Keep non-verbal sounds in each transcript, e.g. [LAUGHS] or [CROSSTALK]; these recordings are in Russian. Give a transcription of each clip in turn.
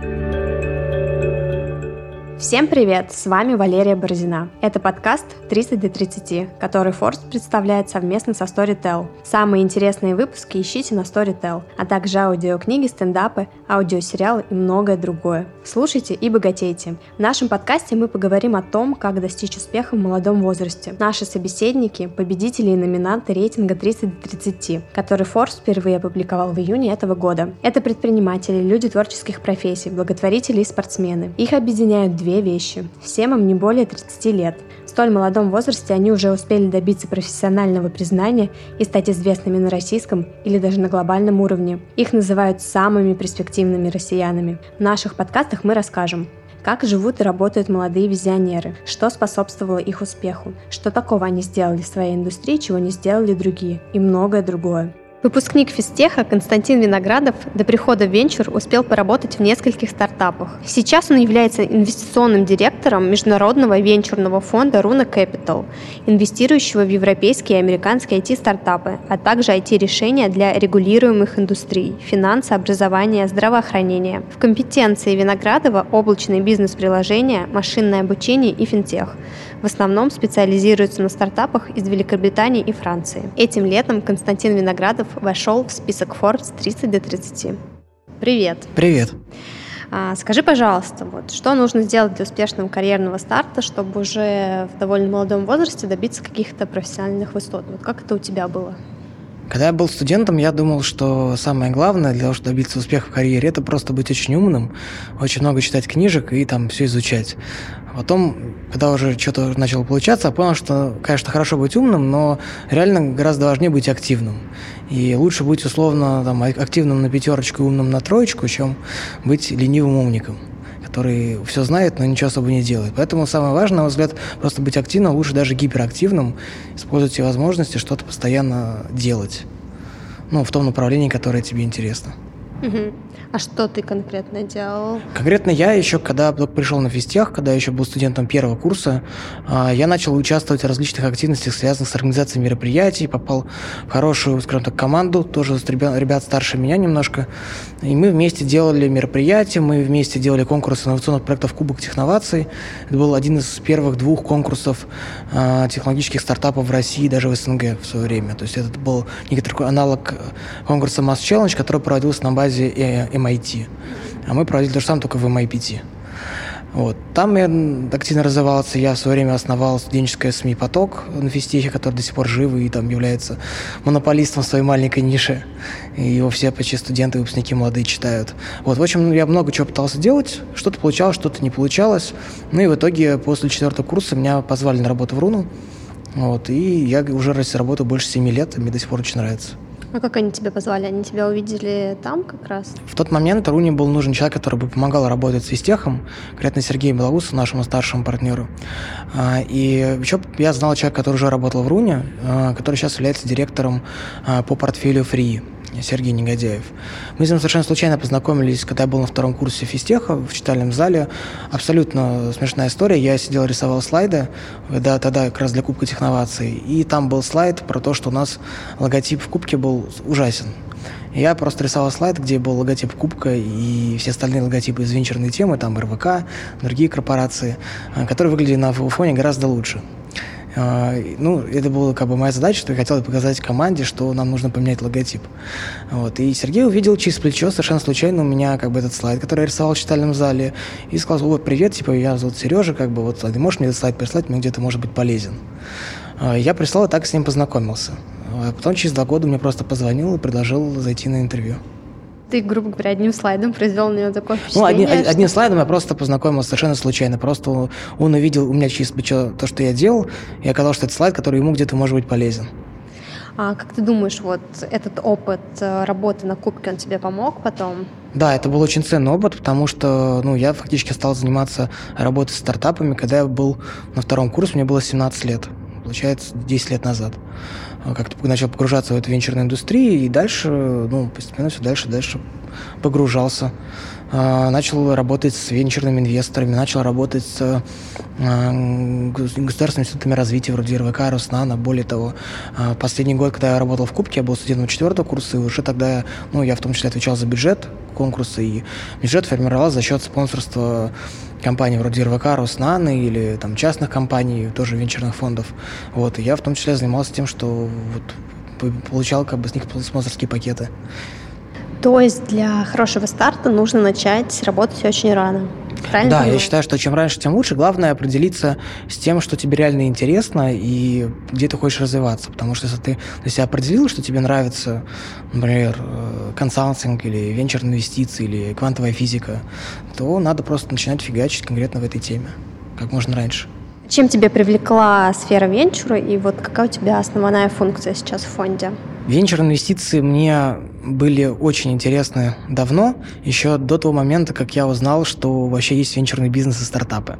Thank you. Всем привет! С вами Валерия Борзина. Это подкаст 30 до 30, который Force представляет совместно со Storytel. Самые интересные выпуски ищите на Storytel, а также аудиокниги, стендапы, аудиосериалы и многое другое. Слушайте и богатейте. В нашем подкасте мы поговорим о том, как достичь успеха в молодом возрасте. Наши собеседники – победители и номинанты рейтинга 30 до 30, который Forbes впервые опубликовал в июне этого года. Это предприниматели, люди творческих профессий, благотворители и спортсмены. Их объединяют две две вещи. Всем им не более 30 лет. В столь молодом возрасте они уже успели добиться профессионального признания и стать известными на российском или даже на глобальном уровне. Их называют самыми перспективными россиянами. В наших подкастах мы расскажем, как живут и работают молодые визионеры, что способствовало их успеху, что такого они сделали в своей индустрии, чего не сделали другие, и многое другое. Выпускник физтеха Константин Виноградов до прихода в Венчур успел поработать в нескольких стартапах. Сейчас он является инвестиционным директором международного венчурного фонда Runa Capital, инвестирующего в европейские и американские IT-стартапы, а также IT-решения для регулируемых индустрий, финансы, образования, здравоохранения. В компетенции Виноградова облачные бизнес-приложения, машинное обучение и финтех. В основном специализируется на стартапах из Великобритании и Франции. Этим летом Константин Виноградов вошел в список Forbes 30 до 30. Привет. Привет. А, скажи, пожалуйста, вот, что нужно сделать для успешного карьерного старта, чтобы уже в довольно молодом возрасте добиться каких-то профессиональных высот? Вот как это у тебя было? Когда я был студентом, я думал, что самое главное для того, чтобы добиться успеха в карьере, это просто быть очень умным, очень много читать книжек и там все изучать. Потом, когда уже что-то начало получаться, я понял, что, конечно, хорошо быть умным, но реально гораздо важнее быть активным. И лучше быть условно там, активным на пятерочку и умным на троечку, чем быть ленивым умником который все знает, но ничего особо не делает. Поэтому самое важное, на мой взгляд, просто быть активным, лучше даже гиперактивным, использовать все возможности что-то постоянно делать. Ну, в том направлении, которое тебе интересно. Угу. А что ты конкретно делал? Конкретно я еще, когда пришел на физтех, когда я еще был студентом первого курса, а, я начал участвовать в различных активностях, связанных с организацией мероприятий, попал в хорошую, скажем так, команду, тоже с ребят, старше меня немножко. И мы вместе делали мероприятия, мы вместе делали конкурс инновационных проектов Кубок техноваций. Это был один из первых двух конкурсов а, технологических стартапов в России, даже в СНГ в свое время. То есть это был некоторый аналог конкурса Mass Challenge, который проводился на базе э, MIT. А мы проводили то же самое, только в MIPT. Вот. Там я активно развивался, я в свое время основал студенческое СМИ «Поток» на физтехе, который до сих пор живый и там является монополистом в своей маленькой нише. И его все почти студенты, выпускники молодые читают. Вот, в общем, я много чего пытался делать, что-то получалось, что-то не получалось. Ну и в итоге после четвертого курса меня позвали на работу в РУНу. Вот, и я уже работаю больше семи лет, и мне до сих пор очень нравится. А как они тебя позвали? Они тебя увидели там как раз? В тот момент Руни был нужен человек, который бы помогал работать с Вестехом, конкретно Сергею Белоусу, нашему старшему партнеру. А, и еще я знал человека, который уже работал в Руне, а, который сейчас является директором а, по портфелю Free. Сергей Негодяев. Мы с ним совершенно случайно познакомились, когда я был на втором курсе физтеха в читальном зале. Абсолютно смешная история. Я сидел, рисовал слайды, да, тогда как раз для Кубка техноваций, и там был слайд про то, что у нас логотип в Кубке был ужасен. Я просто рисовал слайд, где был логотип Кубка и все остальные логотипы из венчурной темы, там РВК, другие корпорации, э, которые выглядели на фоне гораздо лучше. А, ну, это была как бы моя задача, что я хотел показать команде, что нам нужно поменять логотип. Вот. И Сергей увидел через плечо совершенно случайно у меня как бы этот слайд, который я рисовал в читальном зале, и сказал, вот, привет, типа, я зовут Сережа, как бы, вот, ты можешь мне этот слайд прислать, мне где-то может быть полезен. А, я прислал и так с ним познакомился. А потом через два года мне просто позвонил и предложил зайти на интервью. Ты, грубо говоря, одним слайдом произвел на него такое впечатление? Ну, одним, что... одним слайдом я просто познакомился совершенно случайно. Просто он увидел у меня через плечо то, что я делал, и оказалось, что это слайд, который ему где-то может быть полезен. А как ты думаешь, вот этот опыт э, работы на Кубке, он тебе помог потом? Да, это был очень ценный опыт, потому что ну, я фактически стал заниматься работой с стартапами, когда я был на втором курсе, мне было 17 лет, получается, 10 лет назад. А, как-то начал погружаться в эту венчурную индустрию, и дальше, ну, постепенно все дальше, дальше погружался. Э, начал работать с венчурными инвесторами, начал работать с э, государственными институтами развития вроде РВК, Роснана. Более того, э, последний год, когда я работал в Кубке, я был студентом четвертого курса, и уже тогда, ну, я в том числе отвечал за бюджет конкурса, и бюджет формировался за счет спонсорства компаний вроде РВК, Роснаны или там частных компаний, тоже венчурных фондов. Вот, и я в том числе занимался тем, что вот получал как бы с них спонсорские пакеты. То есть для хорошего старта нужно начать работать очень рано. Правильно да, я считаю, что чем раньше, тем лучше. Главное определиться с тем, что тебе реально интересно и где ты хочешь развиваться. Потому что если ты для себя определил, что тебе нравится, например, э, консалтинг или венчурные инвестиции или квантовая физика, то надо просто начинать фигачить конкретно в этой теме как можно раньше. Чем тебе привлекла сфера венчура и вот какая у тебя основная функция сейчас в фонде? Венчурные инвестиции мне были очень интересны давно, еще до того момента, как я узнал, что вообще есть венчурный бизнес и стартапы.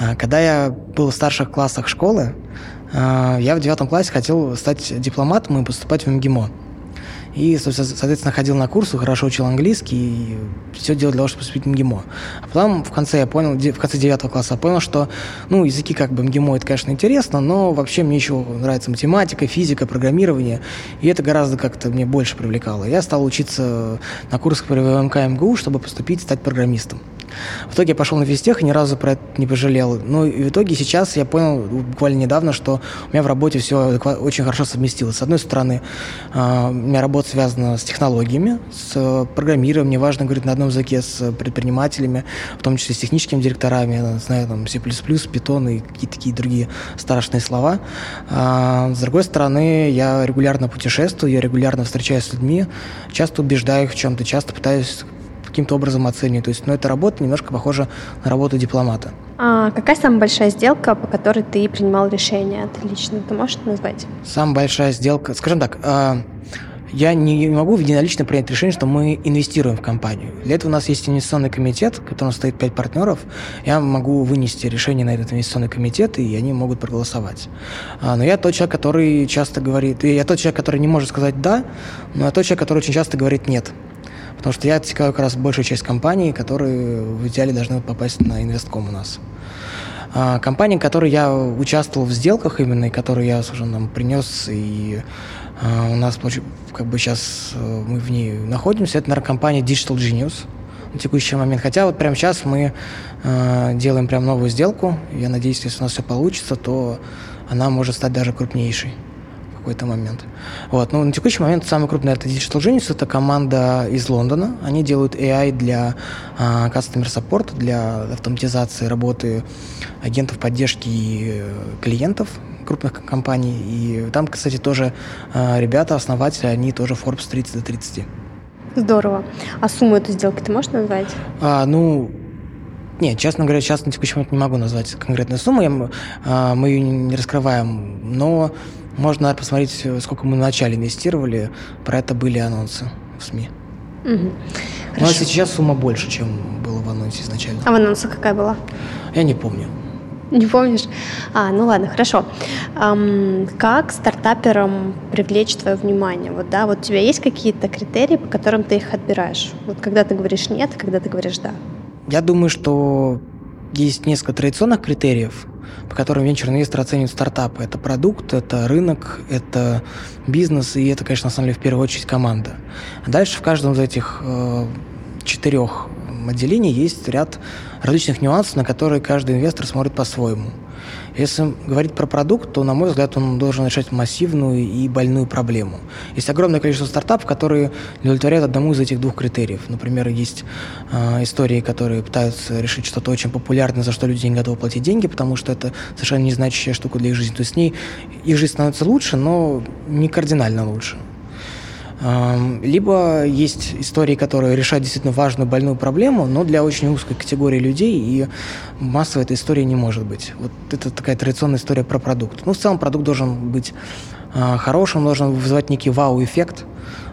А, когда я был в старших классах школы, а, я в девятом классе хотел стать дипломатом и поступать в МГИМО. И, соответственно, ходил на курсы, хорошо учил английский, и все делал для того, чтобы поступить в МГИМО. А потом в конце я понял, в конце девятого класса я понял, что, ну, языки как бы МГИМО, это, конечно, интересно, но вообще мне еще нравится математика, физика, программирование, и это гораздо как-то мне больше привлекало. Я стал учиться на курсах при ВМК МГУ, чтобы поступить, стать программистом. В итоге я пошел на физтех и ни разу про это не пожалел. Ну и в итоге сейчас я понял буквально недавно, что у меня в работе все очень хорошо совместилось. С одной стороны, а, у меня работа связана с технологиями, с программированием, неважно, говорить на одном языке с предпринимателями, в том числе с техническими директорами, знаю, там, C++, Python и какие-то такие другие страшные слова. А, с другой стороны, я регулярно путешествую, я регулярно встречаюсь с людьми, часто убеждаю их в чем-то, часто пытаюсь каким-то образом оценивать. То есть, ну, эта работа немножко похожа на работу дипломата. А какая самая большая сделка, по которой ты принимал решение? Ты лично, ты можешь назвать? Самая большая сделка, скажем так, а, я не могу единолично принять решение, что мы инвестируем в компанию. Для этого у нас есть инвестиционный комитет, в котором стоит пять партнеров. Я могу вынести решение на этот инвестиционный комитет, и они могут проголосовать. А, но я тот человек, который часто говорит... Я тот человек, который не может сказать «да», но я тот человек, который очень часто говорит «нет». Потому что я отсекаю как раз большую часть компаний, которые в идеале должны попасть на инвестком у нас. А, компании, в которой я участвовал в сделках именно, и которые я, слушай, нам принес, и у нас как бы сейчас э, мы в ней находимся, это, наверное, компания Digital Genius на текущий момент. Хотя вот прямо сейчас мы э, делаем прям новую сделку. Я надеюсь, если у нас все получится, то она может стать даже крупнейшей какой-то момент. Вот. Но на текущий момент самый крупный это Digital Genius, это команда из Лондона. Они делают AI для uh, Customer Support, для автоматизации работы агентов поддержки и клиентов крупных компаний. И там, кстати, тоже uh, ребята, основатели, они тоже Forbes 30 до 30. Здорово. А сумму этой сделки ты можешь назвать? А, ну, нет, честно говоря, сейчас на текущий момент не могу назвать конкретную сумму, я, а, мы ее не раскрываем, но можно посмотреть, сколько мы вначале инвестировали. Про это были анонсы в СМИ. Угу. Но сейчас сумма больше, чем было в анонсе изначально. А в анонсе какая была? Я не помню. [LAUGHS] Не помнишь? А, ну ладно, хорошо. Эм, как стартаперам привлечь твое внимание? Вот, да, вот у тебя есть какие-то критерии, по которым ты их отбираешь? Вот когда ты говоришь нет, когда ты говоришь да? Я думаю, что есть несколько традиционных критериев, по которым венчурные инвесторы оценивают стартапы. Это продукт, это рынок, это бизнес, и это, конечно, на самом деле, в первую очередь команда. А дальше в каждом из этих э, четырех отделений есть ряд различных нюансов, на которые каждый инвестор смотрит по-своему. Если говорить про продукт, то, на мой взгляд, он должен решать массивную и больную проблему. Есть огромное количество стартапов, которые удовлетворяют одному из этих двух критериев. Например, есть э, истории, которые пытаются решить что-то очень популярное, за что люди не готовы платить деньги, потому что это совершенно незначащая штука для их жизни. То есть с ней их жизнь становится лучше, но не кардинально лучше. Либо есть истории, которые решают действительно важную больную проблему, но для очень узкой категории людей, и массово эта история не может быть. Вот это такая традиционная история про продукт. Ну, в целом продукт должен быть а, хорошим, должен вызывать некий вау-эффект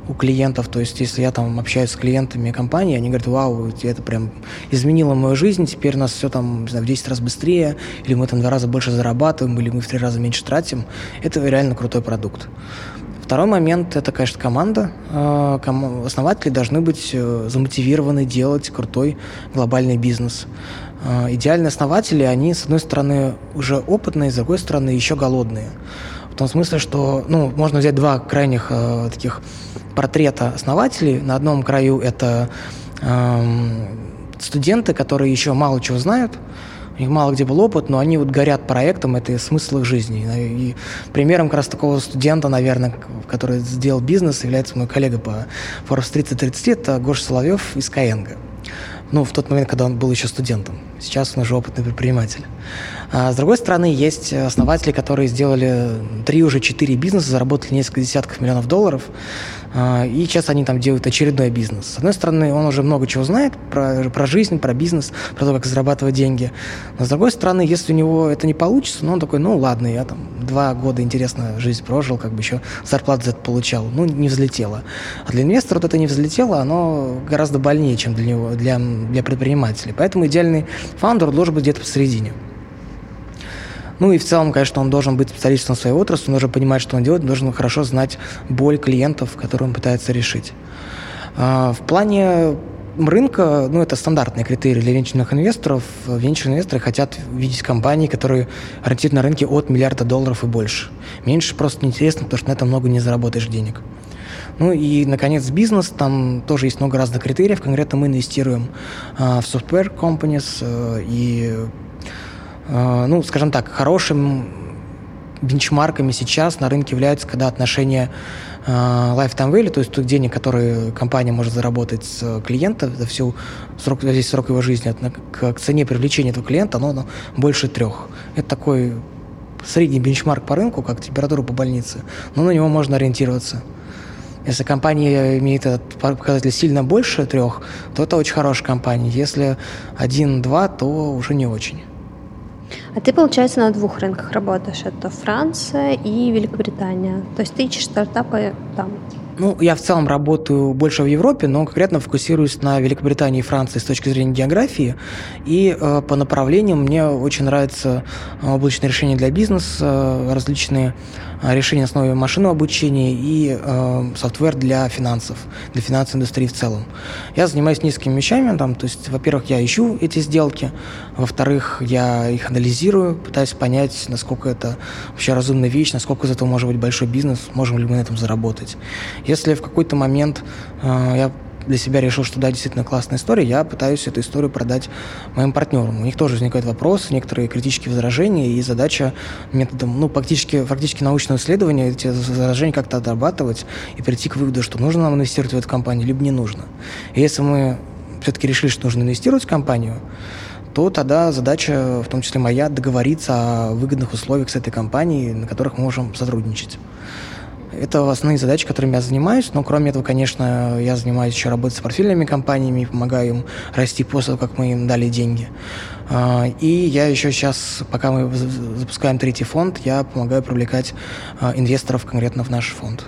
у клиентов. То есть, если я там общаюсь с клиентами компании, они говорят, вау, это прям изменило мою жизнь, теперь у нас все там, не знаю, в 10 раз быстрее, или мы там в два раза больше зарабатываем, или мы в три раза меньше тратим. Это реально крутой продукт. Второй момент – это, конечно, команда. Э, основатели должны быть э, замотивированы делать крутой глобальный бизнес. Идеальные основатели, они, с одной стороны, уже опытные, с другой стороны, еще голодные. В том смысле, что ну, можно взять два крайних э, таких портрета основателей. На одном краю это э, студенты, которые еще мало чего знают, у них мало где был опыт, но они вот горят проектом, это смысл их жизни. И примером как раз такого студента, наверное, который сделал бизнес, является мой коллега по Forbes 3030, это Гоша Соловьев из Skyeng. Ну, в тот момент, когда он был еще студентом. Сейчас он уже опытный предприниматель. А с другой стороны, есть основатели, которые сделали три уже четыре бизнеса, заработали несколько десятков миллионов долларов, и сейчас они там делают очередной бизнес. С одной стороны, он уже много чего знает про, про жизнь, про бизнес, про то, как зарабатывать деньги. Но с другой стороны, если у него это не получится, ну, он такой, ну, ладно, я там два года интересно жизнь прожил, как бы еще зарплату за это получал. Ну, не взлетело. А для инвестора вот это не взлетело, оно гораздо больнее, чем для него, для, для предпринимателей. Поэтому идеальный фаундер должен быть где-то посередине. Ну и в целом, конечно, он должен быть специалистом своей отрасли, он должен понимать, что он делает, он должен хорошо знать боль клиентов, которые он пытается решить. А, в плане рынка, ну, это стандартные критерии для венчурных инвесторов. Венчурные инвесторы хотят видеть компании, которые ориентируют на рынке от миллиарда долларов и больше. Меньше просто неинтересно, потому что на это много не заработаешь денег. Ну и, наконец, бизнес. Там тоже есть много разных критериев. Конкретно мы инвестируем а, в software companies э, и Э, ну, скажем так, хорошим бенчмарками сейчас на рынке являются, когда отношения э, lifetime value, то есть тот денег, который компания может заработать с клиента за всю срок, весь срок его жизни, к, к цене привлечения этого клиента, оно, оно больше трех. Это такой средний бенчмарк по рынку, как температура по больнице, но на него можно ориентироваться. Если компания имеет этот показатель сильно больше трех, то это очень хорошая компания. Если один-два, то уже не очень. А ты, получается, на двух рынках работаешь. Это Франция и Великобритания. То есть ты ищешь стартапы там. Ну, я в целом работаю больше в Европе, но конкретно фокусируюсь на Великобритании и Франции с точки зрения географии. И э, по направлениям мне очень нравятся э, облачные решения для бизнеса, э, различные решения на основе машинного обучения и э, софтвер для финансов, для финансовой индустрии в целом. Я занимаюсь несколькими вещами. Там, то есть, во-первых, я ищу эти сделки, во-вторых, я их анализирую, пытаюсь понять, насколько это вообще разумная вещь, насколько из этого может быть большой бизнес, можем ли мы на этом заработать. Если в какой-то момент э, я для себя решил, что да, действительно классная история, я пытаюсь эту историю продать моим партнерам. У них тоже возникают вопросы, некоторые критические возражения, и задача методом, ну, практически, фактически научного исследования эти возражения как-то отрабатывать и прийти к выводу, что нужно нам инвестировать в эту компанию, либо не нужно. И если мы все-таки решили, что нужно инвестировать в компанию, то тогда задача, в том числе моя, договориться о выгодных условиях с этой компанией, на которых мы можем сотрудничать. Это основные задачи, которыми я занимаюсь. Но кроме этого, конечно, я занимаюсь еще работой с портфельными компаниями, помогаю им расти после того, как мы им дали деньги. А, и я еще сейчас, пока мы запускаем третий фонд, я помогаю привлекать а, инвесторов конкретно в наш фонд.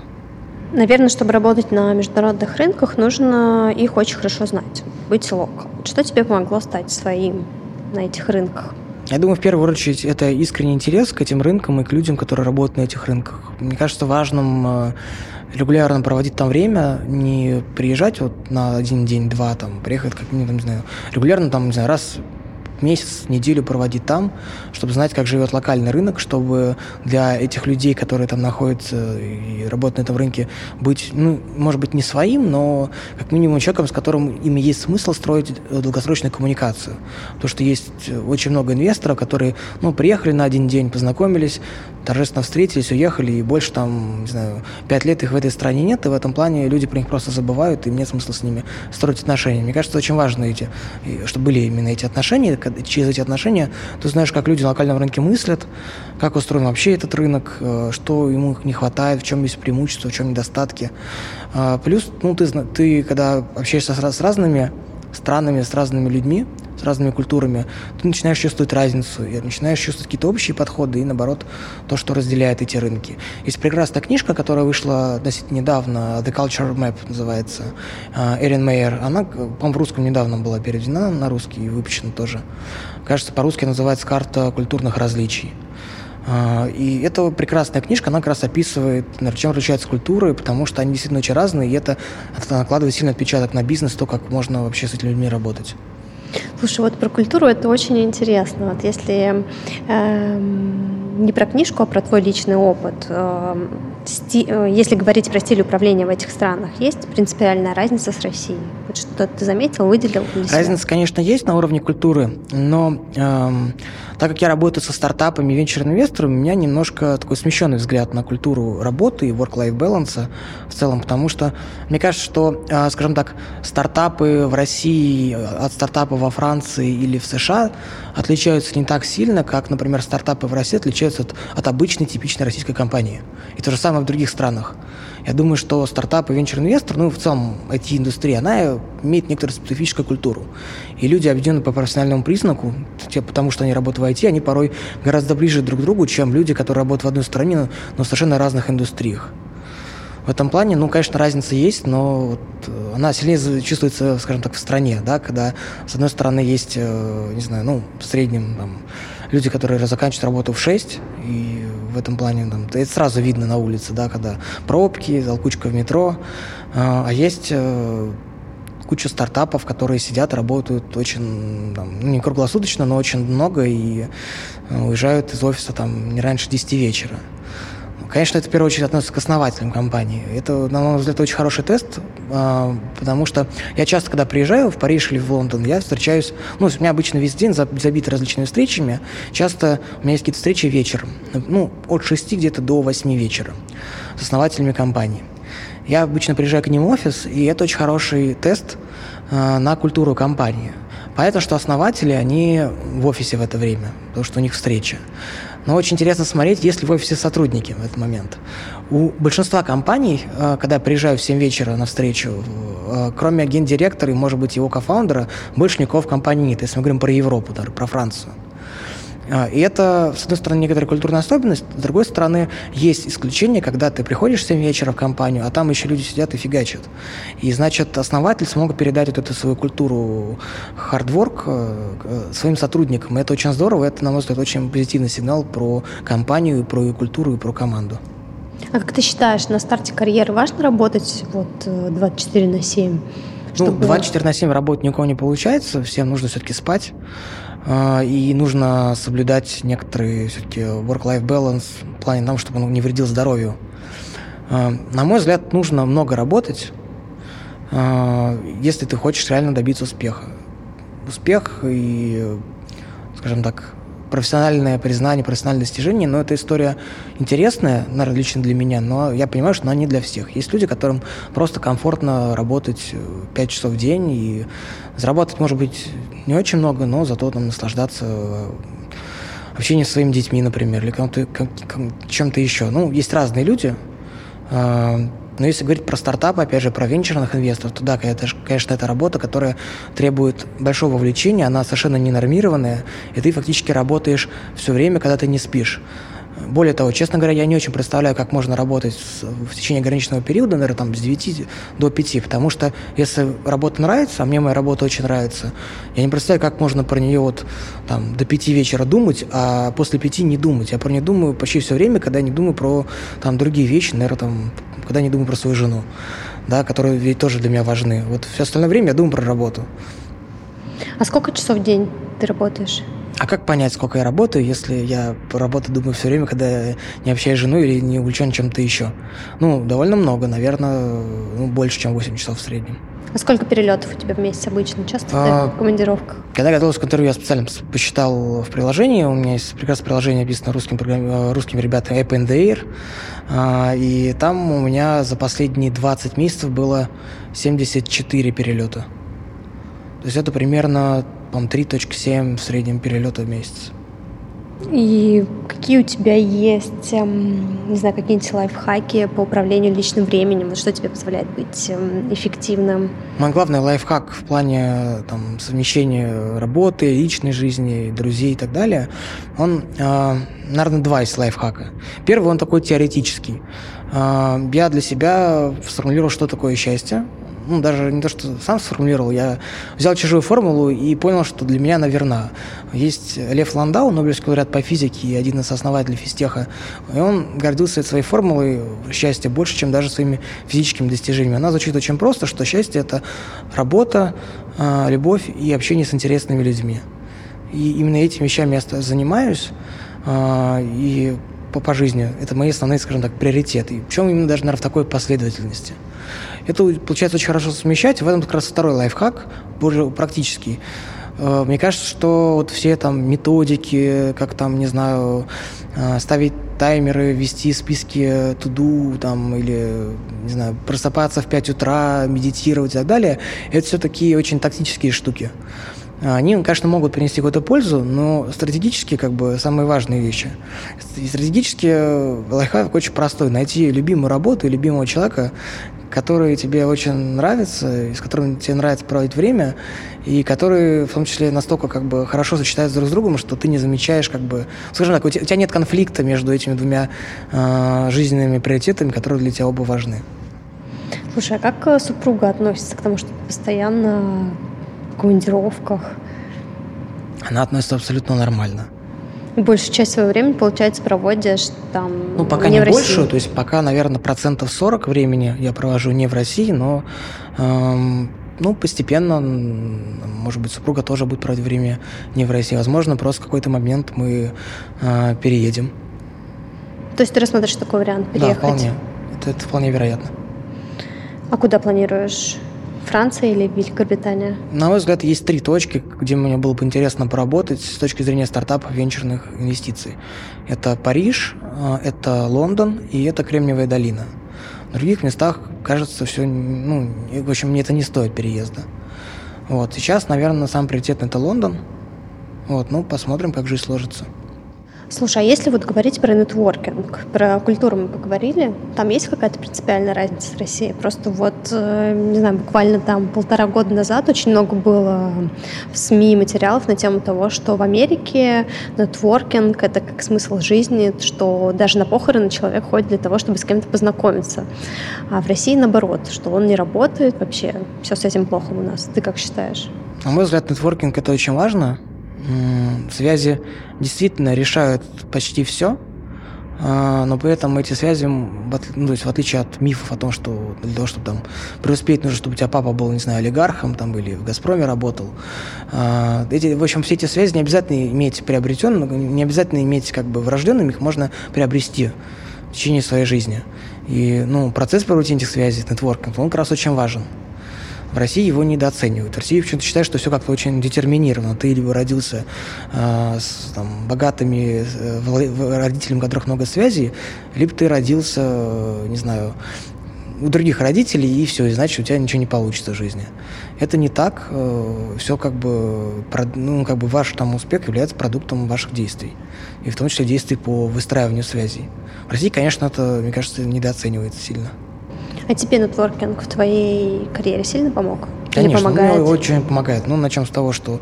Наверное, чтобы работать на международных рынках, нужно их очень хорошо знать, быть локал. Что тебе помогло стать своим на этих рынках? Я думаю, в первую очередь, это искренний интерес к этим рынкам и к людям, которые работают на этих рынках. Мне кажется важным э, регулярно проводить там время, не приезжать вот на один день, два, там, приехать, как минимум, не знаю, регулярно там, не знаю, раз месяц, неделю проводить там, чтобы знать, как живет локальный рынок, чтобы для этих людей, которые там находятся и работают на этом рынке, быть, ну, может быть, не своим, но как минимум человеком, с которым им есть смысл строить долгосрочную коммуникацию. Потому что есть очень много инвесторов, которые, ну, приехали на один день, познакомились, торжественно встретились, уехали, и больше там, не знаю, пять лет их в этой стране нет, и в этом плане люди про них просто забывают, и нет смысла с ними строить отношения. Мне кажется, очень важно эти, чтобы были именно эти отношения, через эти отношения ты знаешь, как люди на локальном рынке мыслят, как устроен вообще этот рынок, э, что ему не хватает, в чем есть преимущества, в чем недостатки. А, плюс, ну, ты, ты когда общаешься с, с разными странами, с разными людьми, разными культурами, ты начинаешь чувствовать разницу, и начинаешь чувствовать какие-то общие подходы и, наоборот, то, что разделяет эти рынки. Есть прекрасная книжка, которая вышла относительно недавно, The Culture Map называется, э, Эрин Мейер. Она, по-моему, в русском недавно была переведена на русский и выпущена тоже. Кажется, по-русски называется «Карта культурных различий». А, и это прекрасная книжка, она как раз описывает, наверное, чем отличаются культуры, потому что они действительно очень разные, и это, это накладывает сильный отпечаток на бизнес, то, как можно вообще с этими людьми работать. Слушай, вот про культуру это очень интересно. Вот если э, не про книжку, а про твой личный опыт, э, сти, э, если говорить про стиль управления в этих странах, есть принципиальная разница с Россией? Вот что ты заметил, выделил? Разница, конечно, есть на уровне культуры, но э, так как я работаю со стартапами и венчур-инвесторами, у меня немножко такой смещенный взгляд на культуру работы и work-life balance в целом, потому что мне кажется, что, э, скажем так, стартапы в России от стартапа во Франции или в США отличаются не так сильно, как, например, стартапы в России отличаются от, от обычной типичной российской компании. И то же самое в других странах. Я думаю, что стартап и венчур-инвестор, ну, в целом IT-индустрия, она имеет некоторую специфическую культуру. И люди, объединены по профессиональному признаку, потому что они работают в IT, они порой гораздо ближе друг к другу, чем люди, которые работают в одной стране, но в совершенно разных индустриях. В этом плане, ну, конечно, разница есть, но вот э, она сильнее чувствуется, скажем так, в стране, да, когда, с одной стороны, есть, э, не знаю, ну, в среднем, там, люди, которые заканчивают работу в 6, и в этом плане там, это сразу видно на улице, да, когда пробки, толкучка в метро, а, а есть э, куча стартапов, которые сидят, работают очень, там, ну, не круглосуточно, но очень много и уезжают из офиса там не раньше 10 вечера. Конечно, это в первую очередь относится к основателям компании. Это, на мой взгляд, очень хороший тест, а, потому что я часто, когда приезжаю в Париж или в Лондон, я встречаюсь, ну, у меня обычно весь день забит различными встречами. Часто у меня есть какие-то встречи вечером, ну, от 6 где-то до 8 вечера с основателями компании. Я обычно приезжаю к ним в офис, и это очень хороший тест а, на культуру компании. Понятно, что основатели, они в офисе в это время, потому что у них встреча. Но очень интересно смотреть, есть ли в офисе сотрудники в этот момент. У большинства компаний, э, когда я приезжаю в 7 вечера на встречу, э, кроме гендиректора и, может быть, его кофаундера, больше никого в компании нет, если мы говорим про Европу, даже про Францию. А, и это, с одной стороны, некоторая культурная особенность, с другой стороны, есть исключение, когда ты приходишь в 7 вечера в компанию, а там еще люди сидят и фигачат. И, значит, основатель смог передать вот эту свою культуру хардворк э, своим сотрудникам. И это очень здорово, это, на мой взгляд, очень позитивный сигнал про компанию, про ее культуру и про команду. А как ты считаешь, на старте карьеры важно работать вот 24 на 7? Ну, 24 на 7 работать никого не получается, всем нужно все-таки спать. А, и нужно соблюдать некоторые все-таки work-life balance в плане того, чтобы он не вредил здоровью. А, на мой взгляд, нужно много работать, а, если ты хочешь реально добиться успеха. Успех и, скажем так, профессиональное признание, профессиональное достижение, но эта история интересная, наверное, лично для меня, но я понимаю, что она не для всех. Есть люди, которым просто комфортно работать 5 часов в день и зарабатывать, может быть, не очень много, но зато там наслаждаться э, общением с своими детьми, например, или чем-то еще. Ну, есть разные люди, э, но если говорить про стартапы, опять же, про венчурных инвесторов, то да, это, конечно, это работа, которая требует большого вовлечения, она совершенно ненормированная, и ты фактически работаешь все время, когда ты не спишь. Более того, честно говоря, я не очень представляю, как можно работать в течение ограниченного периода, наверное, там, с 9 до 5, потому что если работа нравится, а мне моя работа очень нравится, я не представляю, как можно про нее вот там до 5 вечера думать, а после 5 не думать. Я про нее думаю почти все время, когда я не думаю про там другие вещи, наверное, там, когда не думаю про свою жену, да, которые ведь тоже для меня важны. Вот все остальное время я думаю про работу. А сколько часов в день ты работаешь? А как понять, сколько я работаю, если я по работе думаю все время, когда я не общаюсь с женой или не увлечен чем-то еще? Ну, довольно много, наверное, ну, больше, чем 8 часов в среднем. А сколько перелетов у тебя в месяц обычно? Часто а, в командировках? Когда готовился к интервью, я специально посчитал в приложении. У меня есть прекрасное приложение, написано русским, э, русскими ребятами App and Air. А, и там у меня за последние 20 месяцев было 74 перелета. То есть это примерно по-моему, 3.7 в среднем перелета в месяц. И какие у тебя есть, эм, не знаю, какие-нибудь лайфхаки по управлению личным временем? Что тебе позволяет быть эм, эффективным? Мой главный лайфхак в плане там, совмещения работы, личной жизни, друзей и так далее, он, э, наверное, два из лайфхака. Первый, он такой теоретический. Э, я для себя сформулировал, что такое счастье, ну, даже не то, что сам сформулировал, я взял чужую формулу и понял, что для меня она верна. Есть Лев Ландау, Нобелевский лауреат по физике и один из основателей физтеха, и он гордился своей формулой счастья больше, чем даже своими физическими достижениями. Она звучит очень просто, что счастье – это работа, а, любовь и общение с интересными людьми. И именно этими вещами я занимаюсь, а, и по, по жизни. Это мои основные, скажем так, приоритеты. Причем именно даже, наверное, в такой последовательности. Это получается очень хорошо совмещать. В этом как раз второй лайфхак, более практический. Э, мне кажется, что вот все там методики, как там, не знаю, э, ставить таймеры, вести списки туду, там, или, не знаю, просыпаться в 5 утра, медитировать и так далее, это все такие очень тактические штуки. Они, конечно, могут принести какую-то пользу, но стратегически как бы самые важные вещи. И стратегически э, лайфхак очень простой. Найти любимую работу и любимого человека, который тебе очень нравится, и с которым тебе нравится проводить время, и которые в том числе настолько как бы хорошо сочетаются друг с другом, что ты не замечаешь как бы... Скажем так, у тебя, нет конфликта между этими двумя э, жизненными приоритетами, которые для тебя оба важны. Слушай, а как э, супруга относится к тому, что ты постоянно командировках? Она относится абсолютно нормально. Большую часть своего времени, получается, проводишь там Ну, пока не, не большую, то есть пока, наверное, процентов 40 времени я провожу не в России, но эм, ну, постепенно, может быть, супруга тоже будет проводить время не в России. Возможно, просто в какой-то момент мы э, переедем. То есть ты рассмотришь такой вариант, переехать? Да, вполне. Это, это вполне вероятно. А куда планируешь Франция или Великобритания? На мой взгляд, есть три точки, где мне было бы интересно поработать с точки зрения стартапов венчурных инвестиций. Это Париж, э, это Лондон и это Кремниевая долина. В других местах, кажется, все, ну, в общем, мне это не стоит переезда. Вот, сейчас, наверное, самый приоритетный это Лондон. Вот, ну, посмотрим, как жизнь сложится. Слушай, а если вот говорить про нетворкинг, про культуру мы поговорили, там есть какая-то принципиальная разница с Россией? Просто вот, э, не знаю, буквально там полтора года назад очень много было в СМИ материалов на тему того, что в Америке нетворкинг — это как смысл жизни, что даже на похороны человек ходит для того, чтобы с кем-то познакомиться. А в России наоборот, что он не работает вообще, все с этим плохо у нас. Ты как считаешь? На мой взгляд, нетворкинг — это очень важно, связи действительно решают почти все, а, но при этом эти связи, ну, то есть в отличие от мифов о том, что для того, чтобы там преуспеть, нужно, чтобы у тебя папа был, не знаю, олигархом там, или в «Газпроме» работал. А, эти, в общем, все эти связи не обязательно иметь приобретенными, не обязательно иметь как бы врожденными, их можно приобрести в течение своей жизни. И ну, процесс приобретения этих связей, нетворкинг, он как раз очень важен. В России его недооценивают. В России почему-то считают, что все как-то очень детерминировано. Ты либо родился э, с там, богатыми э, родителями, у которых много связей, либо ты родился, э, не знаю, у других родителей, и все, и значит, у тебя ничего не получится в жизни. Это не так. Э, все как бы, ну, как бы ваш там успех является продуктом ваших действий. И в том числе действий по выстраиванию связей. В России, конечно, это, мне кажется, недооценивается сильно. А тебе нетворкинг в твоей карьере сильно помог? Конечно, Или помогает? Ну, очень помогает. Ну, начнем с того, что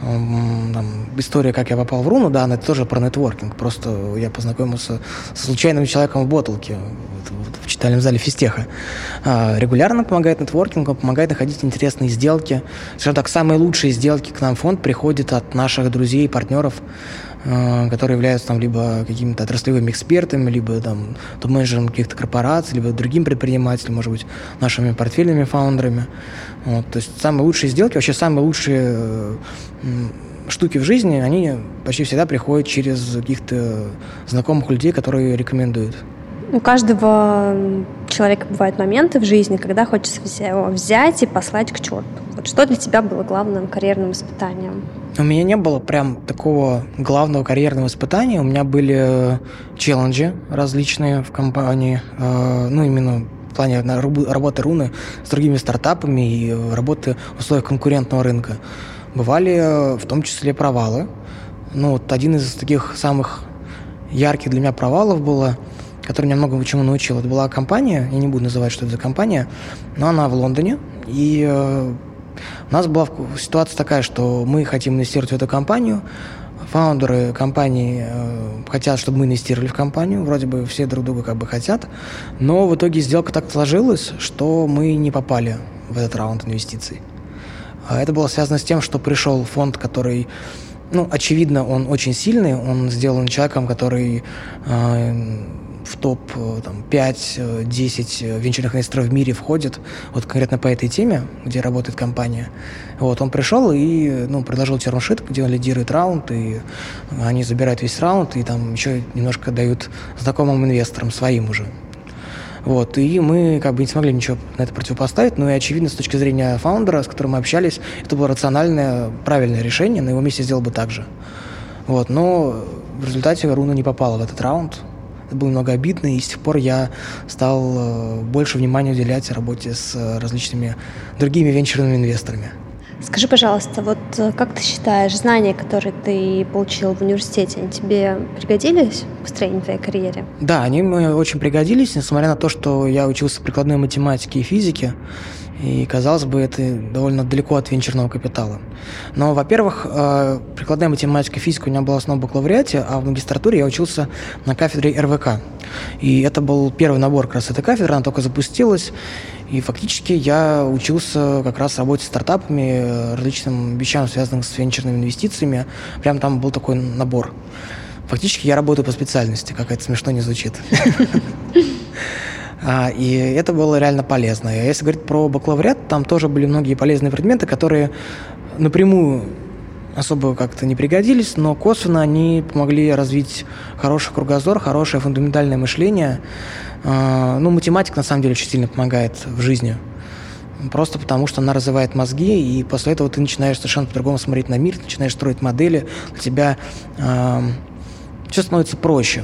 там, история, как я попал в Руну, да, она тоже про нетворкинг. Просто я познакомился с случайным человеком в Ботолке, в читальном зале физтеха. А, регулярно помогает нетворкинг, помогает находить интересные сделки. Скажем так, самые лучшие сделки к нам в фонд приходят от наших друзей и партнеров, которые являются там либо какими-то отраслевыми экспертами, либо там топ-менеджером каких-то корпораций, либо другим предпринимателем, может быть, нашими портфельными фаундерами. Вот, то есть самые лучшие сделки, вообще самые лучшие штуки в жизни, они почти всегда приходят через каких-то знакомых людей, которые рекомендуют. У каждого человека бывают моменты в жизни, когда хочется его взять и послать к черту. Вот что для тебя было главным карьерным испытанием? У меня не было прям такого главного карьерного испытания. У меня были э, челленджи различные в компании. Э, ну, именно в плане работы руны с другими стартапами и работы в условиях конкурентного рынка. Бывали э, в том числе провалы. Ну, вот один из таких самых ярких для меня провалов было, который меня много чему научил. Это была компания, я не буду называть, что это за компания, но она в Лондоне. И у нас была ситуация такая, что мы хотим инвестировать в эту компанию, фаундеры компании э, хотят, чтобы мы инвестировали в компанию, вроде бы все друг друга как бы хотят, но в итоге сделка так сложилась, что мы не попали в этот раунд инвестиций. А это было связано с тем, что пришел фонд, который ну, очевидно, он очень сильный, он сделан человеком, который э, в топ-5-10 э, э, венчурных инвесторов в мире входит, вот конкретно по этой теме, где работает компания. Вот, он пришел и ну, предложил термшит, где он лидирует раунд, и они забирают весь раунд, и там еще немножко дают знакомым инвесторам, своим уже. Вот, и мы как бы не смогли ничего на это противопоставить, но и очевидно, с точки зрения фаундера, с которым мы общались, это было рациональное, правильное решение, на его месте сделал бы так же. Вот, но в результате Руна не попала в этот раунд, это было много обидно, и с тех пор я стал э, больше внимания уделять работе с э, различными другими венчурными инвесторами. Скажи, пожалуйста, вот э, как ты считаешь, знания, которые ты получил в университете, они тебе пригодились в построении твоей карьере? Да, они мне очень пригодились, несмотря на то, что я учился прикладной математике и физике. И, казалось бы, это довольно далеко от венчурного капитала. Но, во-первых, э, прикладная математика и физика у меня была основа в бакалавриате, а в магистратуре я учился на кафедре РВК. И это был первый набор как раз этой кафедры, она только запустилась. И фактически я учился как раз работать с стартапами, различным вещам, связанным с венчурными инвестициями. Прям там был такой набор. Фактически я работаю по специальности, как это смешно не звучит. [LAUGHS] А, и это было реально полезно. А если говорить про бакалавриат, там тоже были многие полезные предметы, которые напрямую особо как-то не пригодились, но косвенно они помогли развить хороший кругозор, хорошее фундаментальное мышление. А, ну, математика на самом деле очень сильно помогает в жизни. Просто потому, что она развивает мозги, и после этого ты начинаешь совершенно по-другому смотреть на мир, начинаешь строить модели, у тебя э, все становится проще.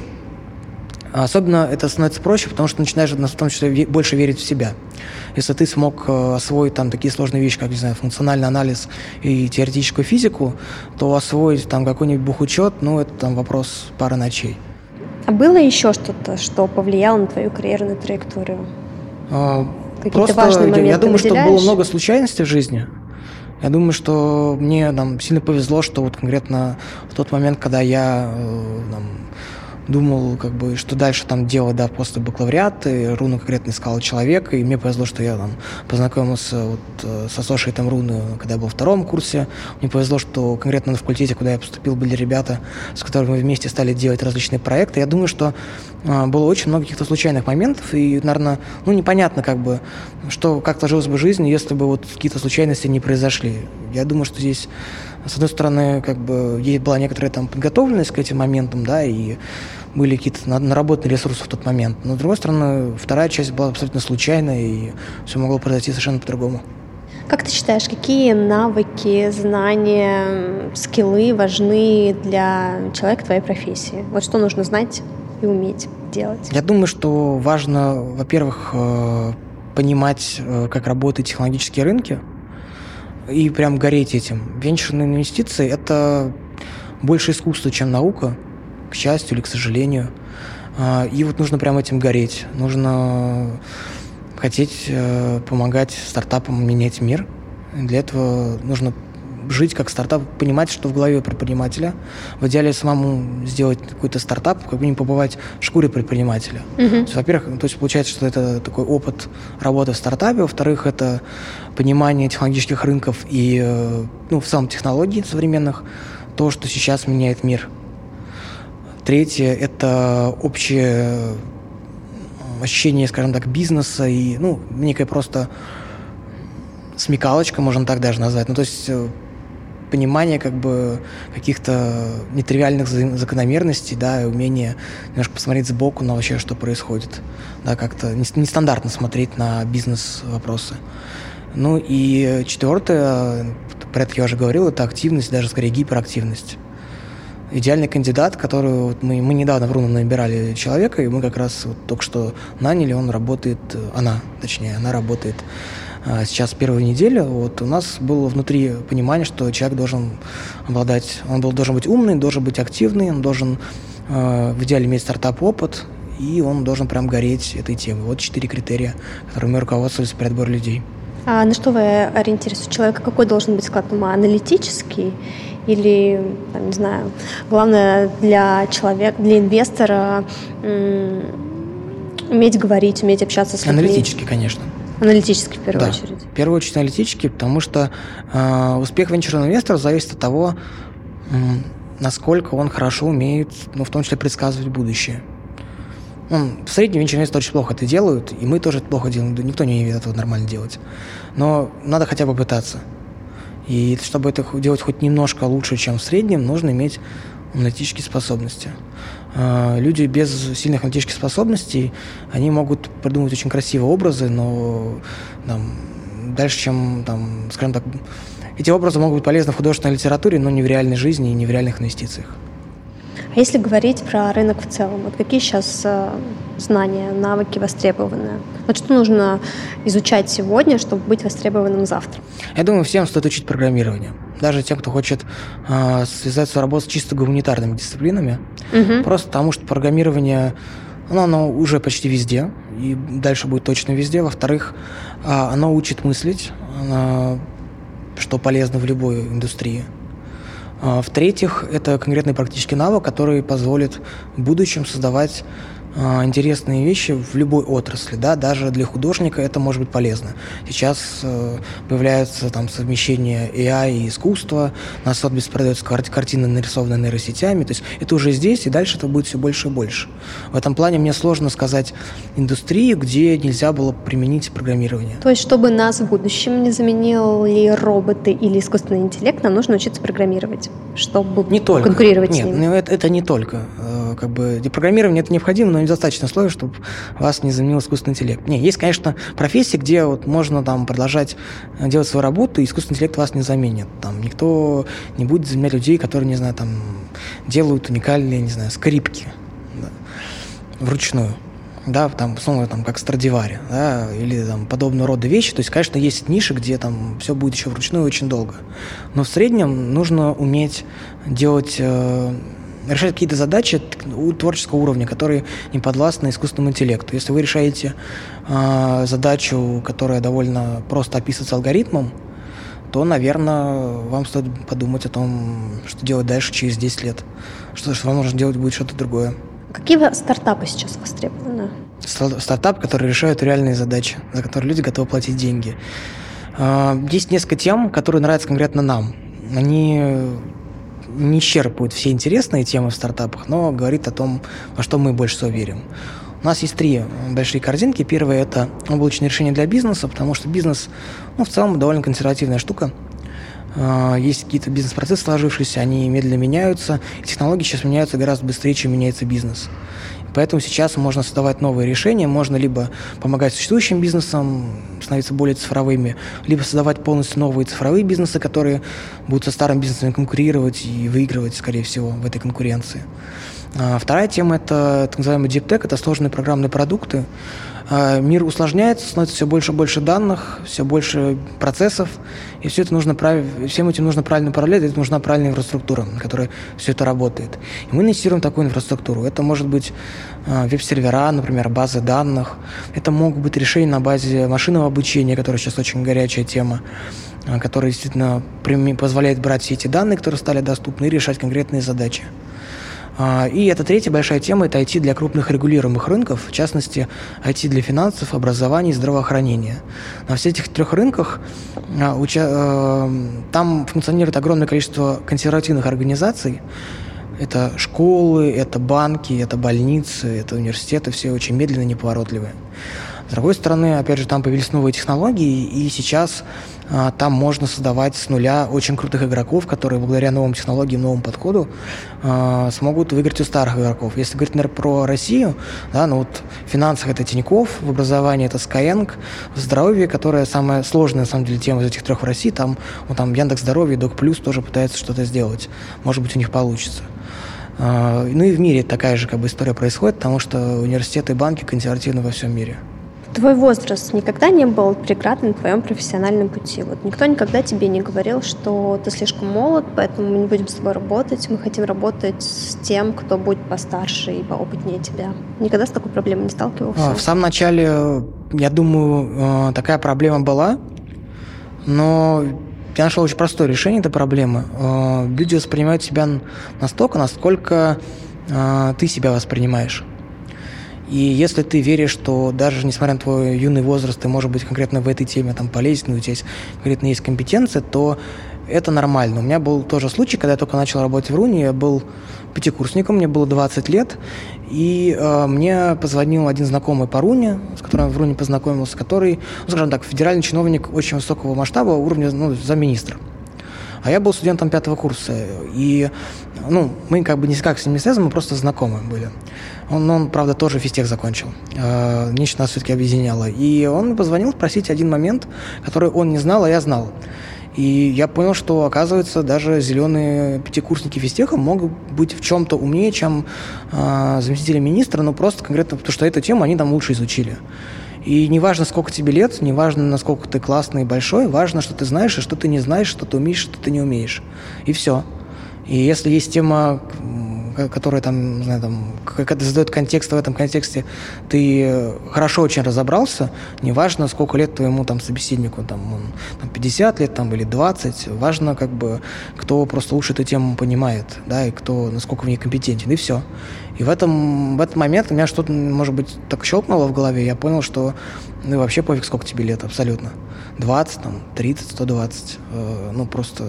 А особенно это становится проще, потому что начинаешь в том числе больше верить в себя. Если ты смог э, освоить там такие сложные вещи, как, не знаю, функциональный анализ и теоретическую физику, то освоить там какой-нибудь бухучет, ну, это там вопрос пары ночей. А было еще что-то, что повлияло на твою карьерную траекторию? А, Какие-то важные моменты Я думаю, выделяешь? что было много случайностей в жизни. Я думаю, что мне там, сильно повезло, что вот конкретно в тот момент, когда я э, там, думал, как бы, что дальше там делать, да, после бакалавриата, и Руну конкретно искал человека, и мне повезло, что я там познакомился вот э, с ассошиетом Руны, когда я был в втором курсе. Мне повезло, что конкретно на факультете, куда я поступил, были ребята, с которыми мы вместе стали делать различные проекты. Я думаю, что э, было очень много каких-то случайных моментов, и, наверное, ну, непонятно, как бы, что, как сложилась бы жизнь, если бы вот какие-то случайности не произошли. Я думаю, что здесь с одной стороны, как бы есть была некоторая там подготовленность к этим моментам, да, и были какие-то наработанные ресурсы в тот момент. Но, с другой стороны, вторая часть была абсолютно случайная, и все могло произойти совершенно по-другому. Как ты считаешь, какие навыки, знания, скиллы важны для человека твоей профессии? Вот что нужно знать и уметь делать? Я думаю, что важно, во-первых, э, понимать, э, как работают технологические рынки, и прям гореть этим. Венчурные инвестиции – это больше искусство, чем наука, к счастью или к сожалению. А, и вот нужно прям этим гореть. Нужно хотеть э, помогать стартапам менять мир. Для этого нужно жить как стартап, понимать, что в голове предпринимателя. В идеале самому сделать какой-то стартап, как бы не побывать в шкуре предпринимателя. Uh-huh. во-первых, то есть получается, что это такой опыт работы в стартапе. Во-вторых, это понимание технологических рынков и, э, ну, в целом технологий современных, то, что сейчас меняет мир. Третье – это общее ощущение, скажем так, бизнеса и, ну, некая просто смекалочка, можно так даже назвать. Ну, то есть э, понимание как бы каких-то нетривиальных закономерностей, да, и умение немножко посмотреть сбоку на вообще, что происходит, да, как-то нестандартно смотреть на бизнес-вопросы. Ну и четвертое, про это я уже говорил, это активность, даже скорее гиперактивность. Идеальный кандидат, который вот мы, мы недавно в Руну набирали человека, и мы как раз вот только что наняли, он работает, она, точнее, она работает сейчас первую неделю, вот у нас было внутри понимание, что человек должен обладать, он должен быть умный, должен быть активный, он должен э, в идеале иметь стартап-опыт, и он должен прям гореть этой темой. Вот четыре критерия, которыми руководствовались при отборе людей. А на что вы ориентируетесь? У человека какой должен быть склад ума? Аналитический или, там, не знаю, главное для человека, для инвестора уметь говорить, уметь общаться с людьми? Аналитический, конечно. Аналитический в первую да, очередь. В первую очередь аналитический, потому что э, успех венчурного инвестора зависит от того, э, насколько он хорошо умеет, ну, в том числе, предсказывать будущее. Ну, в среднем венчурные инвесторы очень плохо это делают, и мы тоже это плохо делаем, никто не умеет этого нормально делать. Но надо хотя бы пытаться. И чтобы это делать хоть немножко лучше, чем в среднем, нужно иметь аналитические способности. А, люди без сильных аналитических способностей, они могут придумать очень красивые образы, но там, дальше, чем, там, скажем так, эти образы могут быть полезны в художественной литературе, но не в реальной жизни и не в реальных инвестициях. А если говорить про рынок в целом, вот какие сейчас э, знания, навыки востребованы? Вот что нужно изучать сегодня, чтобы быть востребованным завтра? Я думаю, всем стоит учить программирование. Даже тем, кто хочет э, связать свою работу с чисто гуманитарными дисциплинами. Угу. Просто потому, что программирование оно, оно уже почти везде, и дальше будет точно везде. Во-вторых, э, оно учит мыслить, оно, что полезно в любой индустрии. А, в-третьих, это конкретный практический навык, который позволит в будущем создавать интересные вещи в любой отрасли, да, даже для художника это может быть полезно. Сейчас э, появляется там совмещение AI и искусства, на Сотбис продается кар- картина, нарисованная нейросетями, то есть это уже здесь, и дальше это будет все больше и больше. В этом плане мне сложно сказать индустрию, где нельзя было применить программирование. То есть, чтобы нас в будущем не заменили роботы или искусственный интеллект, нам нужно учиться программировать, чтобы не только. конкурировать Нет, с ними? Нет, ну, это, это не только. Э, как бы программирование это необходимо, но недостаточно условий, чтобы вас не заменил искусственный интеллект. Не, есть, конечно, профессии, где вот можно там продолжать э, делать свою работу, и искусственный интеллект вас не заменит. Там никто не будет заменять людей, которые, не знаю, там делают уникальные, не знаю, скрипки да, вручную да, там, снова там, как Страдивари, да, или там подобного рода вещи. То есть, конечно, есть ниши, где там все будет еще вручную очень долго. Но в среднем нужно уметь делать э, решать какие-то задачи у творческого уровня, которые не подвластны искусственному интеллекту. Если вы решаете э, задачу, которая довольно просто описывается алгоритмом, то, наверное, вам стоит подумать о том, что делать дальше через 10 лет. Что, что вам нужно делать будет что-то другое. Какие стартапы сейчас востребованы? Стартап, который решает реальные задачи, за которые люди готовы платить деньги. А, есть несколько тем, которые нравятся конкретно нам. Они не исчерпывают все интересные темы в стартапах, но говорит о том, во что мы больше всего верим. У нас есть три большие корзинки. Первое – это облачное решение для бизнеса, потому что бизнес, ну, в целом, довольно консервативная штука. А, есть какие-то бизнес-процессы сложившиеся, они медленно меняются, технологии сейчас меняются гораздо быстрее, чем меняется бизнес. Поэтому сейчас можно создавать новые решения, можно либо помогать существующим бизнесам становиться более цифровыми, либо создавать полностью новые цифровые бизнесы, которые будут со старым бизнесом конкурировать и выигрывать, скорее всего, в этой конкуренции. А вторая тема – это так называемый tech, это сложные программные продукты, а, мир усложняется, становится все больше и больше данных, все больше процессов, и все это нужно прав... всем этим нужно правильно управлять, это нужна правильная инфраструктура, на которой все это работает. И мы инвестируем в такую инфраструктуру. Это может быть а, веб-сервера, например, базы данных, это могут быть решения на базе машинного обучения, которое сейчас очень горячая тема а, которая действительно позволяет брать все эти данные, которые стали доступны, и решать конкретные задачи. А, и это третья большая тема – это IT для крупных регулируемых рынков, в частности, IT для финансов, образования и здравоохранения. На всех этих трех рынках а, э, там функционирует огромное количество консервативных организаций, это школы, это банки, это больницы, это университеты, все очень медленные, неповоротливые. С другой стороны, опять же, там появились новые технологии, и сейчас там можно создавать с нуля очень крутых игроков, которые благодаря новым технологиям, новому подходу а, смогут выиграть у старых игроков. Если говорить, например, про Россию, да, ну вот в финансах это Тиньков, в образовании это Skyeng, в здоровье, которая самая сложная, на самом деле, тема из этих трех в России, там, ну, там Яндекс Здоровье, Док Плюс тоже пытаются что-то сделать. Может быть, у них получится. А, ну и в мире такая же как бы история происходит, потому что университеты и банки консервативны во всем мире. Твой возраст никогда не был преградой на твоем профессиональном пути? Вот никто никогда тебе не говорил, что ты слишком молод, поэтому мы не будем с тобой работать, мы хотим работать с тем, кто будет постарше и поопытнее тебя. Никогда с такой проблемой не сталкивался? А, в самом начале, я думаю, э, такая проблема была, но я нашел очень простое решение этой проблемы. Э, люди воспринимают себя настолько, насколько э, ты себя воспринимаешь. И если ты веришь, что даже несмотря на твой юный возраст, ты, может быть, конкретно в этой теме там полезен, у тебя есть, конкретно есть компетенция, то это нормально. У меня был тоже случай, когда я только начал работать в Руне, я был пятикурсником, мне было 20 лет, и э, мне позвонил один знакомый по Руне, с которым я в Руне познакомился, который, ну, скажем так, федеральный чиновник очень высокого масштаба, уровня ну, замминистра. А я был студентом пятого курса, и ну, мы как бы никак с ним не связаны, мы просто знакомы были. Он, он правда, тоже физтех закончил. Э, нечто нас все-таки объединяло. И он позвонил спросить один момент, который он не знал, а я знал. И я понял, что, оказывается, даже зеленые пятикурсники физтеха могут быть в чем-то умнее, чем э, заместители министра, но просто конкретно потому, что эту тему они там лучше изучили. И неважно, сколько тебе лет, неважно, насколько ты классный и большой, важно, что ты знаешь, и что ты не знаешь, что ты умеешь, что ты не умеешь. И все. И если есть тема, которая там, знаю, там, когда задает контекст в этом контексте, ты хорошо очень разобрался, неважно, сколько лет твоему там собеседнику, там, он, там 50 лет там, или 20, важно, как бы, кто просто лучше эту тему понимает, да, и кто, насколько в ней компетентен, и все. И в, этом, в этот момент у меня что-то, может быть, так щелкнуло в голове, я понял, что ну вообще пофиг, сколько тебе лет, абсолютно. 20, там, 30, 120. Э, ну, просто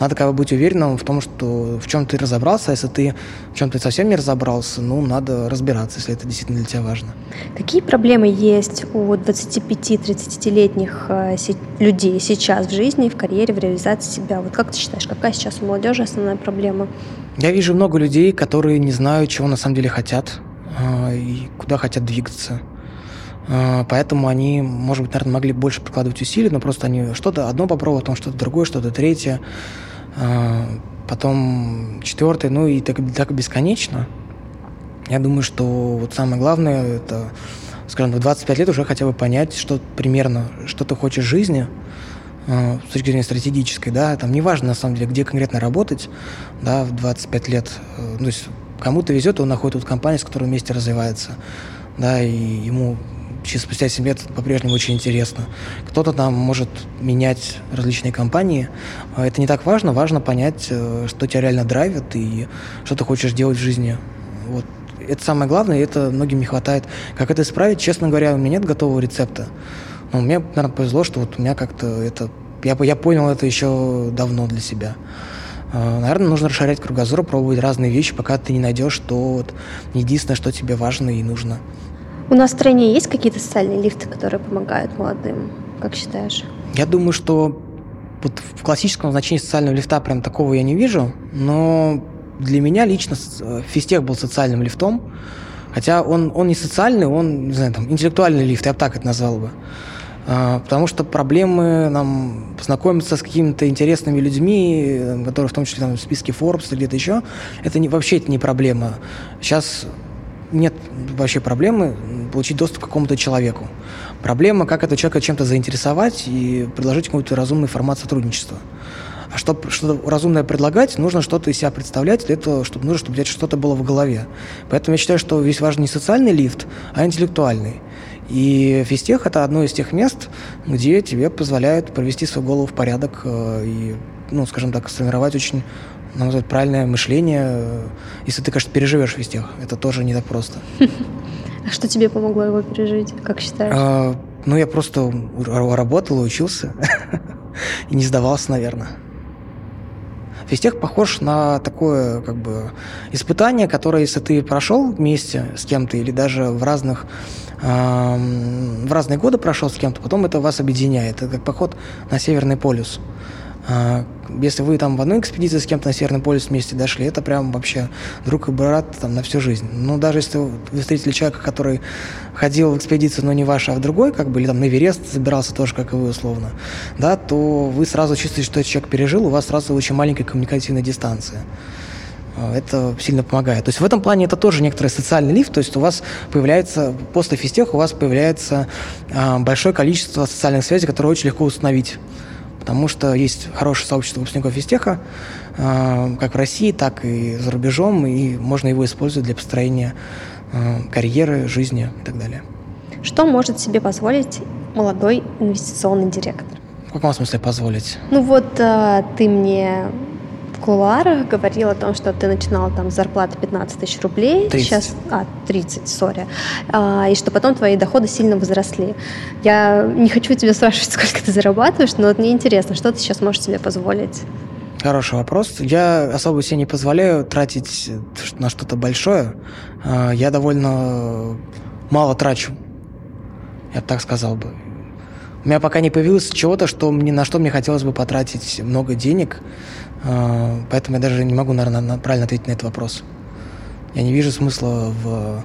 надо как бы быть уверенным в том, что в чем ты разобрался, а если ты в чем ты совсем не разобрался, ну, надо разбираться, если это действительно для тебя важно. Какие проблемы есть у 25-30-летних э, людей сейчас в жизни, в карьере, в реализации себя? Вот как ты считаешь, какая сейчас у молодежи основная проблема? Я вижу много людей, которые не знают, чего на самом деле хотят э, и куда хотят двигаться. Э, поэтому они, может быть, наверное, могли больше прикладывать усилий, но просто они что-то одно попробовали, потом что-то другое, что-то третье, э, потом четвертое, ну и так, так бесконечно. Я думаю, что вот самое главное, это, скажем, в 25 лет уже хотя бы понять, что примерно, что ты хочешь в жизни – с точки зрения стратегической, да, там неважно на самом деле, где конкретно работать, да, в 25 лет, э, ну, то есть кому-то везет, он находит вот компанию, с которой вместе развивается, да, и ему через спустя 7 лет по-прежнему очень интересно. Кто-то там может менять различные компании. А это не так важно. Важно понять, э, что тебя реально драйвит и что ты хочешь делать в жизни. Вот. Это самое главное, и это многим не хватает. Как это исправить, честно говоря, у меня нет готового рецепта. Ну, мне, наверное, повезло, что вот у меня как-то это... Я, я понял это еще давно для себя. А, наверное, нужно расширять кругозор, пробовать разные вещи, пока ты не найдешь, что вот единственное, что тебе важно и нужно. У нас в стране есть какие-то социальные лифты, которые помогают молодым? Как считаешь? Я думаю, что вот в классическом значении социального лифта прям такого я не вижу, но для меня лично э, физтех был социальным лифтом, хотя он, он не социальный, он, не знаю, там, интеллектуальный лифт, я бы так это назвал бы. А, потому что проблемы нам познакомиться с какими-то интересными людьми, которые в том числе там, в списке Forbes или где-то еще, это не, вообще это не проблема. Сейчас нет вообще проблемы получить доступ к какому-то человеку. Проблема, как этого человека чем-то заинтересовать и предложить какой-то разумный формат сотрудничества. А чтобы что-то разумное предлагать, нужно что-то из себя представлять, для этого чтобы, нужно, чтобы что-то было в голове. Поэтому я считаю, что весь важен не социальный лифт, а интеллектуальный. И физтех – это одно из тех мест, где тебе позволяют провести свою голову в порядок э, и, ну, скажем так, сформировать очень, на мой взгляд, правильное мышление, если ты, конечно, переживешь физтех. Это тоже не так просто. А что тебе помогло его пережить, как считаешь? А, ну, я просто работал и учился. [LAUGHS] и не сдавался, наверное. Физтех похож на такое как бы испытание, которое, если ты прошел вместе с кем-то или даже в разных в разные годы прошел с кем-то, потом это вас объединяет. Это как поход на Северный полюс. А, если вы там в одной экспедиции с кем-то на Северный полюс вместе дошли, это прям вообще друг и брат там на всю жизнь. Но даже если вы встретили человека, который ходил в экспедицию, но не ваш, а в другой, как бы, или там на Эверест забирался тоже, как и вы, условно, да, то вы сразу чувствуете, что этот человек пережил, у вас сразу очень маленькая коммуникативная дистанция. А, это сильно помогает. То есть в этом плане это тоже некоторый социальный лифт, то есть у вас появляется, после физтеха у вас появляется а, большое количество социальных связей, которые очень легко установить. Потому что есть хорошее сообщество выпускников физтеха, а, как в России, так и за рубежом, и можно его использовать для построения карьеры, жизни и так далее. Что может себе позволить молодой инвестиционный директор? В каком смысле позволить? Ну вот ты мне кулуарах говорил о том, что ты начинал там с зарплаты 15 тысяч рублей. 30. Сейчас, а, 30, сори. А, и что потом твои доходы сильно возросли. Я не хочу тебя спрашивать, [LAUGHS] сколько ты зарабатываешь, но вот мне интересно, что ты сейчас можешь себе позволить? Хороший вопрос. Я особо себе не позволяю тратить на что-то большое. А, Я довольно мало трачу. Я так сказал бы. У меня пока не появилось чего-то, что мне, на что мне хотелось бы потратить много денег. А, Поэтому я даже не могу, наверное, на- правильно ответить на этот вопрос. Я не вижу смысла в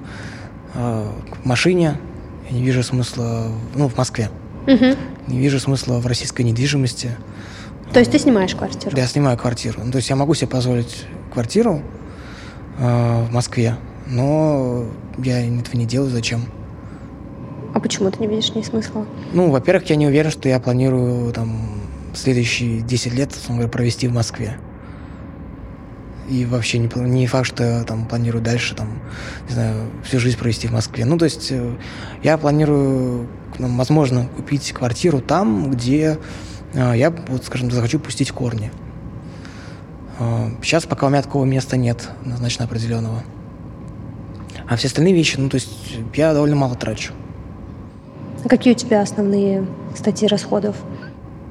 а, машине, я не вижу смысла, ну, в Москве. Мгм. Не вижу смысла в российской недвижимости. То есть ты снимаешь квартиру? Да, я снимаю квартиру. Ну, то есть я могу себе позволить квартиру э, в Москве, но я этого не делаю. Зачем? А почему ты не видишь в смысла? Ну, во-первых, я не уверен, что я планирую там следующие 10 лет провести в Москве. И вообще не, не факт, что я там планирую дальше, там, не знаю, всю жизнь провести в Москве. Ну, то есть э, я планирую, ну, возможно, купить квартиру там, где э, я, вот, скажем, захочу пустить корни. Э, Сейчас пока у меня такого места нет, однозначно определенного. А все остальные вещи, ну, то есть я довольно мало трачу. А какие у тебя основные статьи расходов?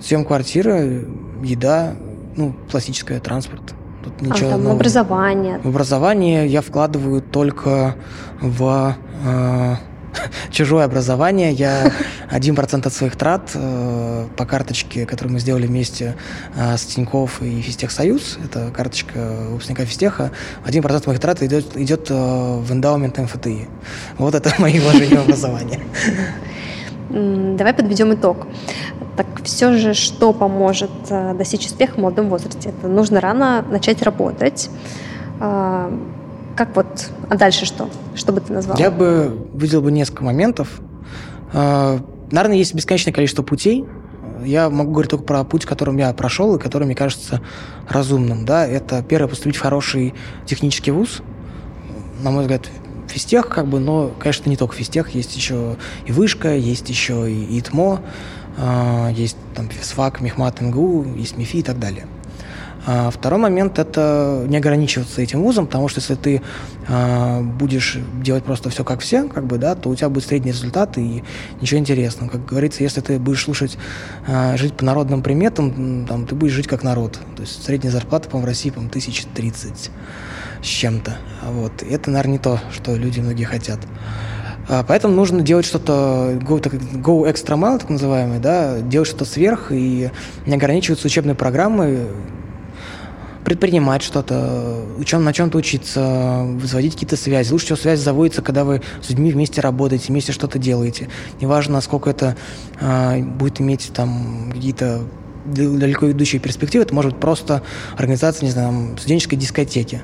Съем квартиры, еда, ну, классическая, транспорт. Тут А, ничего там, нового. образование. В образование я вкладываю только в э, [LAUGHS] чужое образование. Я [LAUGHS] 1% от своих трат э, по карточке, которую мы сделали вместе э, с Тинькофф и Физтехсоюз, это карточка выпускника Физтеха, 1% моих трат идет, идет э, в эндаумент МФТИ. Вот это [LAUGHS] мои вложения в образование. Давай подведем итог. Так все же, что поможет э, достичь успеха в молодом возрасте? Это нужно рано начать работать. А, Как вот, а дальше что? Что бы ты назвал? Я бы выделил бы несколько моментов. Э, Наверное, есть бесконечное количество путей. Я могу говорить только про путь, которым я прошел и который мне кажется разумным. Да? Это первое поступить в хороший технический вуз. На мой взгляд, физтех, как бы, но, конечно, не только физтех, есть еще и вышка, есть еще и ИТМО, э, есть там физфак, мехмат, МГУ, есть МИФИ и так далее. А второй момент – это не ограничиваться этим вузом, потому что если ты а, будешь делать просто все как все, как бы, да, то у тебя будет средний результат и ничего интересного. Как говорится, если ты будешь слушать, а, жить по народным приметам, там, ты будешь жить как народ. То есть средняя зарплата, по-моему, в России, по-моему, 1030 с чем-то. Вот. И это, наверное, не то, что люди многие хотят. А, Поэтому нужно делать что-то, go, go extra mile, так называемый, да, делать что-то сверх и не ограничиваться учебной программой, предпринимать что-то, учем, на чем-то учиться, возводить какие-то связи. Лучше всего связь заводится, когда вы с людьми вместе работаете, вместе что-то делаете. Неважно, насколько это а, будет иметь там какие-то далеко идущие перспективы, это может быть просто организация, не знаю, студенческой дискотеки.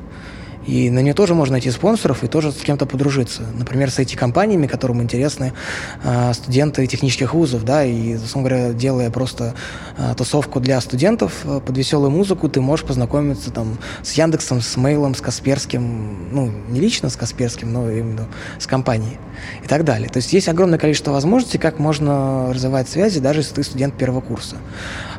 И на нее тоже можно найти спонсоров и тоже с кем-то подружиться. Например, с IT-компаниями, которым интересны э, студенты технических вузов, да, и, условно говоря, делая просто э, тусовку для студентов э, под веселую музыку, ты можешь познакомиться там с Яндексом, с Мейлом, с Касперским, ну, не лично с Касперским, но именно с компанией и так далее. То есть есть огромное количество возможностей, как можно развивать связи, даже если ты студент первого курса.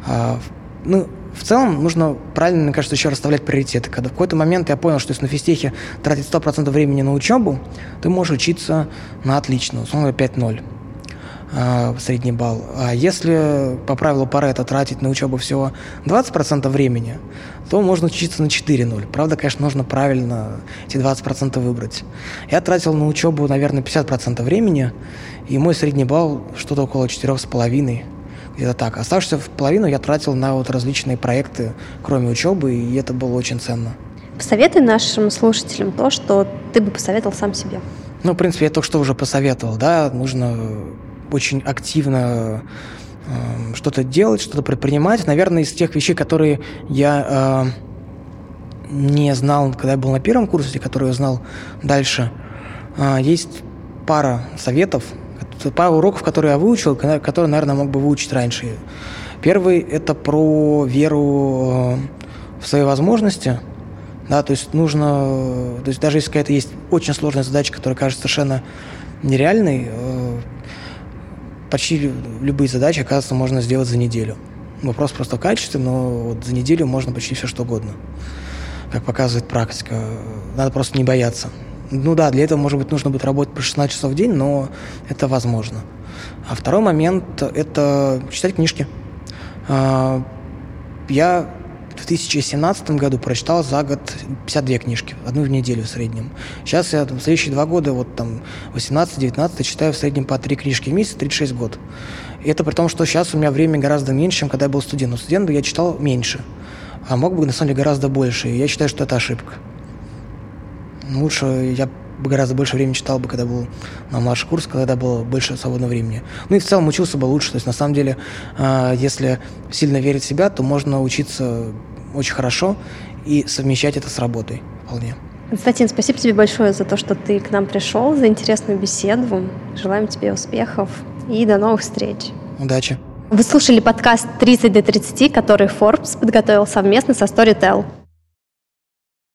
А, ну, в целом нужно правильно, мне кажется, еще расставлять приоритеты. Когда в какой-то момент я понял, что если на физтехе тратить 100% времени на учебу, ты можешь учиться на отлично, условно говоря, 5-0 э, средний балл. А если по правилу Паретта тратить на учебу всего 20% времени, то можно учиться на 4-0. Правда, конечно, нужно правильно эти 20% выбрать. Я тратил на учебу, наверное, 50% времени, и мой средний балл что-то около 4,5 где-то так. Оставшуюся в половину я тратил на вот различные проекты, кроме учебы, и это было очень ценно. Посоветуй нашим слушателям то, что ты бы посоветовал сам себе. Ну, в принципе, я только что уже посоветовал, да, нужно очень активно э, что-то делать, что-то предпринимать. Наверное, из тех вещей, которые я э, не знал, когда я был на первом курсе, которые я знал дальше, э, есть пара советов, пара уроков, которые я выучил, которые, наверное, мог бы выучить раньше. Первый – это про веру в свои возможности, да, то есть нужно, то есть даже если какая-то есть очень сложная задача, которая кажется совершенно нереальной, э, почти любые задачи, оказывается, можно сделать за неделю. Вопрос просто в качестве, но вот за неделю можно почти все что угодно. Как показывает практика. Надо просто не бояться. Ну да, для этого, может быть, нужно будет работать по 16 часов в день, но это возможно. А второй момент – это читать книжки. А, я в 2017 году прочитал за год 52 книжки, одну в неделю в среднем. Сейчас я в следующие два года, вот там 18-19, читаю в среднем по три книжки в месяц, 36 год. И это при том, что сейчас у меня время гораздо меньше, чем когда я был студентом. Студентом я читал меньше, а мог бы, на самом деле, гораздо больше. И я считаю, что это ошибка. Лучше я бы гораздо больше времени читал бы, когда был на младший курс, когда было больше свободного времени. Ну и в целом учился бы лучше. То есть на самом деле, а, если сильно верить в себя, то можно учиться очень хорошо и совмещать это с работой вполне. Константин, спасибо тебе большое за то, что ты к нам пришел, за интересную беседу. Желаем тебе успехов и до новых встреч. Удачи. Вы слушали подкаст «30 до 30», который Forbes подготовил совместно со Storytel.